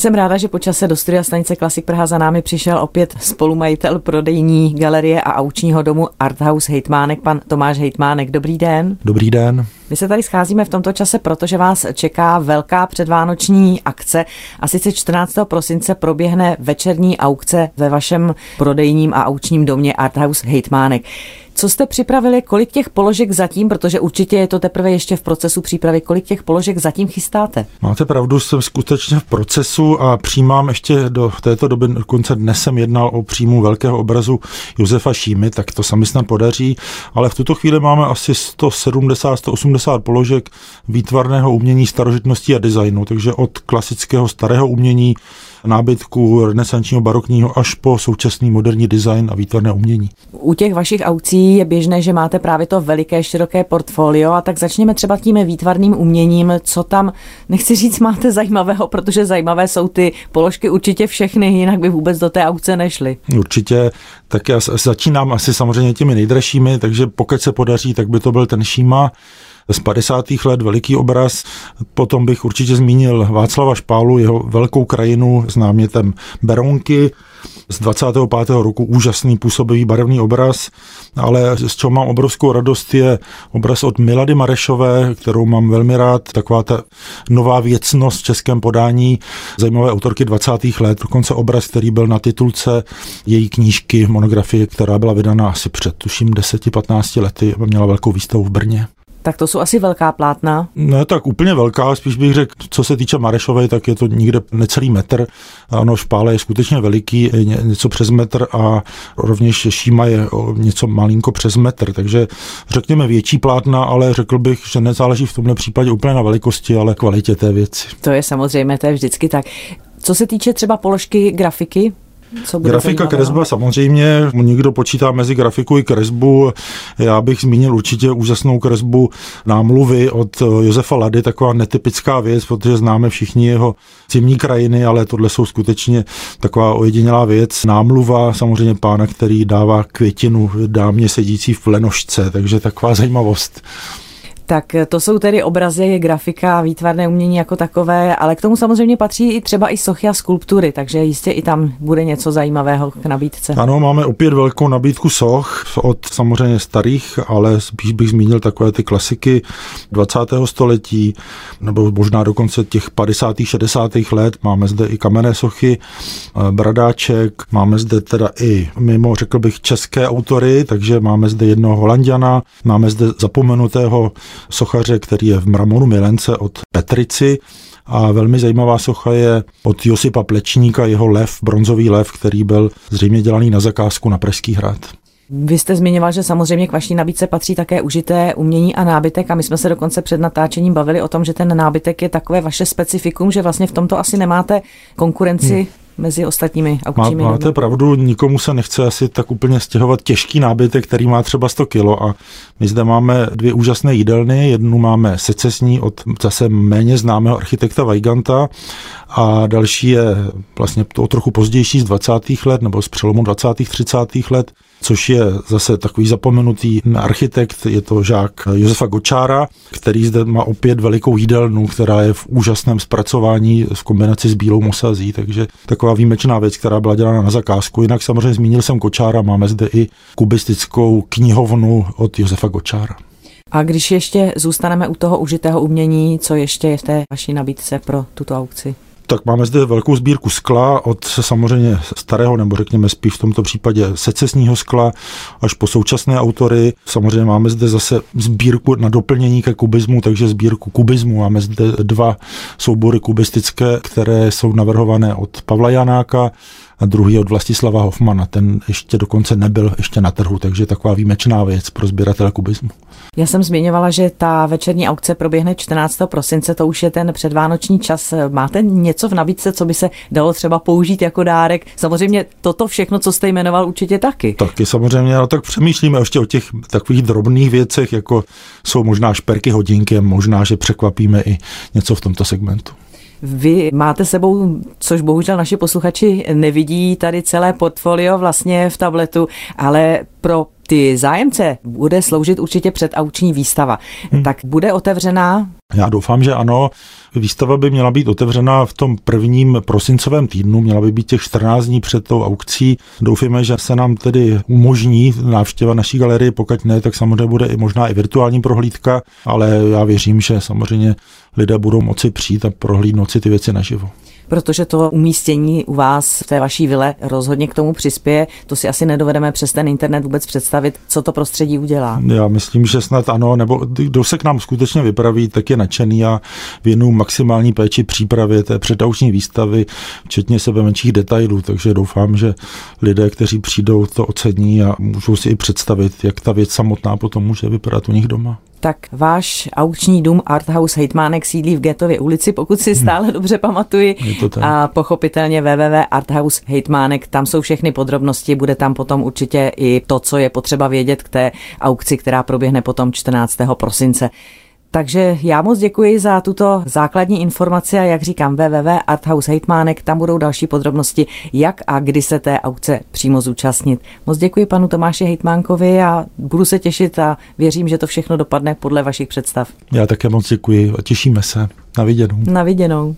Jsem ráda, že po čase do studia stanice Klasik Praha za námi přišel opět spolumajitel prodejní galerie a aučního domu Arthouse Hejtmánek, pan Tomáš Hejtmánek. Dobrý den. Dobrý den. My se tady scházíme v tomto čase, protože vás čeká velká předvánoční akce a sice 14. prosince proběhne večerní aukce ve vašem prodejním a aučním domě Arthouse Hejtmánek. Co jste připravili, kolik těch položek zatím, protože určitě je to teprve ještě v procesu přípravy, kolik těch položek zatím chystáte? Máte pravdu, jsem skutečně v procesu a přijímám ještě do této doby, dokonce dnes jsem jednal o příjmu velkého obrazu Josefa Šímy, tak to sami snad podaří, ale v tuto chvíli máme asi 170-180 položek výtvarného umění, starožitnosti a designu, takže od klasického starého umění nábytku renesančního barokního až po současný moderní design a výtvarné umění. U těch vašich aukcí je běžné, že máte právě to veliké, široké portfolio a tak začněme třeba tím výtvarným uměním, co tam, nechci říct, máte zajímavého, protože zajímavé jsou ty položky určitě všechny, jinak by vůbec do té aukce nešly. Určitě, tak já začínám asi samozřejmě těmi nejdražšími, takže pokud se podaří, tak by to byl ten Šíma, z 50. let, veliký obraz. Potom bych určitě zmínil Václava Špálu, jeho velkou krajinu s námětem Beronky, z 25. roku úžasný působivý barevný obraz, ale z čeho mám obrovskou radost je obraz od Milady Marešové, kterou mám velmi rád, taková ta nová věcnost v českém podání zajímavé autorky 20. let, dokonce obraz, který byl na titulce její knížky, monografie, která byla vydána asi před tuším 10-15 lety, měla velkou výstavu v Brně. Tak to jsou asi velká plátna. Ne, tak úplně velká, spíš bych řekl, co se týče Marešové, tak je to někde necelý metr. Ano, špále je skutečně veliký, je něco přes metr a rovněž Šíma je něco malinko přes metr, takže řekněme větší plátna, ale řekl bych, že nezáleží v tomhle případě úplně na velikosti, ale kvalitě té věci. To je samozřejmě, to je vždycky tak. Co se týče třeba položky grafiky, co bude Grafika, kresba samozřejmě, někdo počítá mezi grafiku i kresbu. Já bych zmínil určitě úžasnou kresbu námluvy od Josefa Lady, taková netypická věc, protože známe všichni jeho zimní krajiny, ale tohle jsou skutečně taková ojedinělá věc. Námluva samozřejmě pána, který dává květinu dámě sedící v lenošce, takže taková zajímavost. Tak to jsou tedy obrazy, grafika, výtvarné umění jako takové, ale k tomu samozřejmě patří i třeba i sochy a skulptury, takže jistě i tam bude něco zajímavého k nabídce. Ano, máme opět velkou nabídku soch od samozřejmě starých, ale spíš bych zmínil takové ty klasiky 20. století, nebo možná dokonce těch 50. 60. let. Máme zde i kamenné sochy, eh, bradáček, máme zde teda i mimo, řekl bych, české autory, takže máme zde jednoho holanděna, máme zde zapomenutého sochaře, který je v mramoru Milence od Petrici. A velmi zajímavá socha je od Josipa Plečníka, jeho lev, bronzový lev, který byl zřejmě dělaný na zakázku na Pražský hrad. Vy jste zmiňoval, že samozřejmě k vaší nabídce patří také užité umění a nábytek a my jsme se dokonce před natáčením bavili o tom, že ten nábytek je takové vaše specifikum, že vlastně v tomto asi nemáte konkurenci hmm mezi ostatními aukčními. Má, máte pravdu, nikomu se nechce asi tak úplně stěhovat těžký nábytek, který má třeba 100 kilo a my zde máme dvě úžasné jídelny, jednu máme secesní od zase méně známého architekta Weiganta a další je vlastně to trochu pozdější z 20. let nebo z přelomu 20. 30. let což je zase takový zapomenutý architekt, je to žák Josefa Gočára, který zde má opět velikou jídelnu, která je v úžasném zpracování v kombinaci s bílou mosazí, takže taková výjimečná věc, která byla dělána na zakázku. Jinak samozřejmě zmínil jsem Gočára, máme zde i kubistickou knihovnu od Josefa Gočára. A když ještě zůstaneme u toho užitého umění, co ještě je v té vaší nabídce pro tuto aukci? Tak máme zde velkou sbírku skla od samozřejmě starého, nebo řekněme spíš v tomto případě secesního skla, až po současné autory. Samozřejmě máme zde zase sbírku na doplnění ke kubismu, takže sbírku kubismu. Máme zde dva soubory kubistické, které jsou navrhované od Pavla Janáka, a druhý od Vlastislava Hofmana. Ten ještě dokonce nebyl ještě na trhu, takže taková výjimečná věc pro sběratele kubismu. Já jsem zmiňovala, že ta večerní aukce proběhne 14. prosince, to už je ten předvánoční čas. Máte něco v nabídce, co by se dalo třeba použít jako dárek? Samozřejmě toto všechno, co jste jmenoval, určitě taky. Taky samozřejmě, ale tak přemýšlíme ještě o těch takových drobných věcech, jako jsou možná šperky hodinky, možná, že překvapíme i něco v tomto segmentu. Vy máte sebou, což bohužel naši posluchači nevidí, tady celé portfolio vlastně v tabletu, ale pro ty zájemce bude sloužit určitě předauční výstava. Hmm. Tak bude otevřená Já doufám, že ano. Výstava by měla být otevřena v tom prvním prosincovém týdnu, měla by být těch 14 dní před tou aukcí. Doufíme, že se nám tedy umožní návštěva naší galerie, pokud ne, tak samozřejmě bude i možná i virtuální prohlídka, ale já věřím, že samozřejmě lidé budou moci přijít a prohlídnout si ty věci naživo protože to umístění u vás v té vaší vile rozhodně k tomu přispěje. To si asi nedovedeme přes ten internet vůbec představit, co to prostředí udělá. Já myslím, že snad ano, nebo kdo se k nám skutečně vypraví, tak je nadšený a věnu maximální péči přípravě té předauční výstavy, včetně sebe menších detailů, takže doufám, že lidé, kteří přijdou, to ocení a můžou si i představit, jak ta věc samotná potom může vypadat u nich doma tak váš aukční dům Arthouse Hejtmánek sídlí v Getově ulici, pokud si hmm. stále hmm. dobře pamatuji. A pochopitelně www.arthouse Hejtmánek, tam jsou všechny podrobnosti, bude tam potom určitě i to, co je potřeba vědět k té aukci, která proběhne potom 14. prosince. Takže já moc děkuji za tuto základní informaci a jak říkám www.arthouse Hejtmánek, tam budou další podrobnosti, jak a kdy se té aukce přímo zúčastnit. Moc děkuji panu Tomáši Hejtmánkovi a budu se těšit a věřím, že to všechno dopadne podle vašich představ. Já také moc děkuji a těšíme se. Na viděnou. Na viděnou.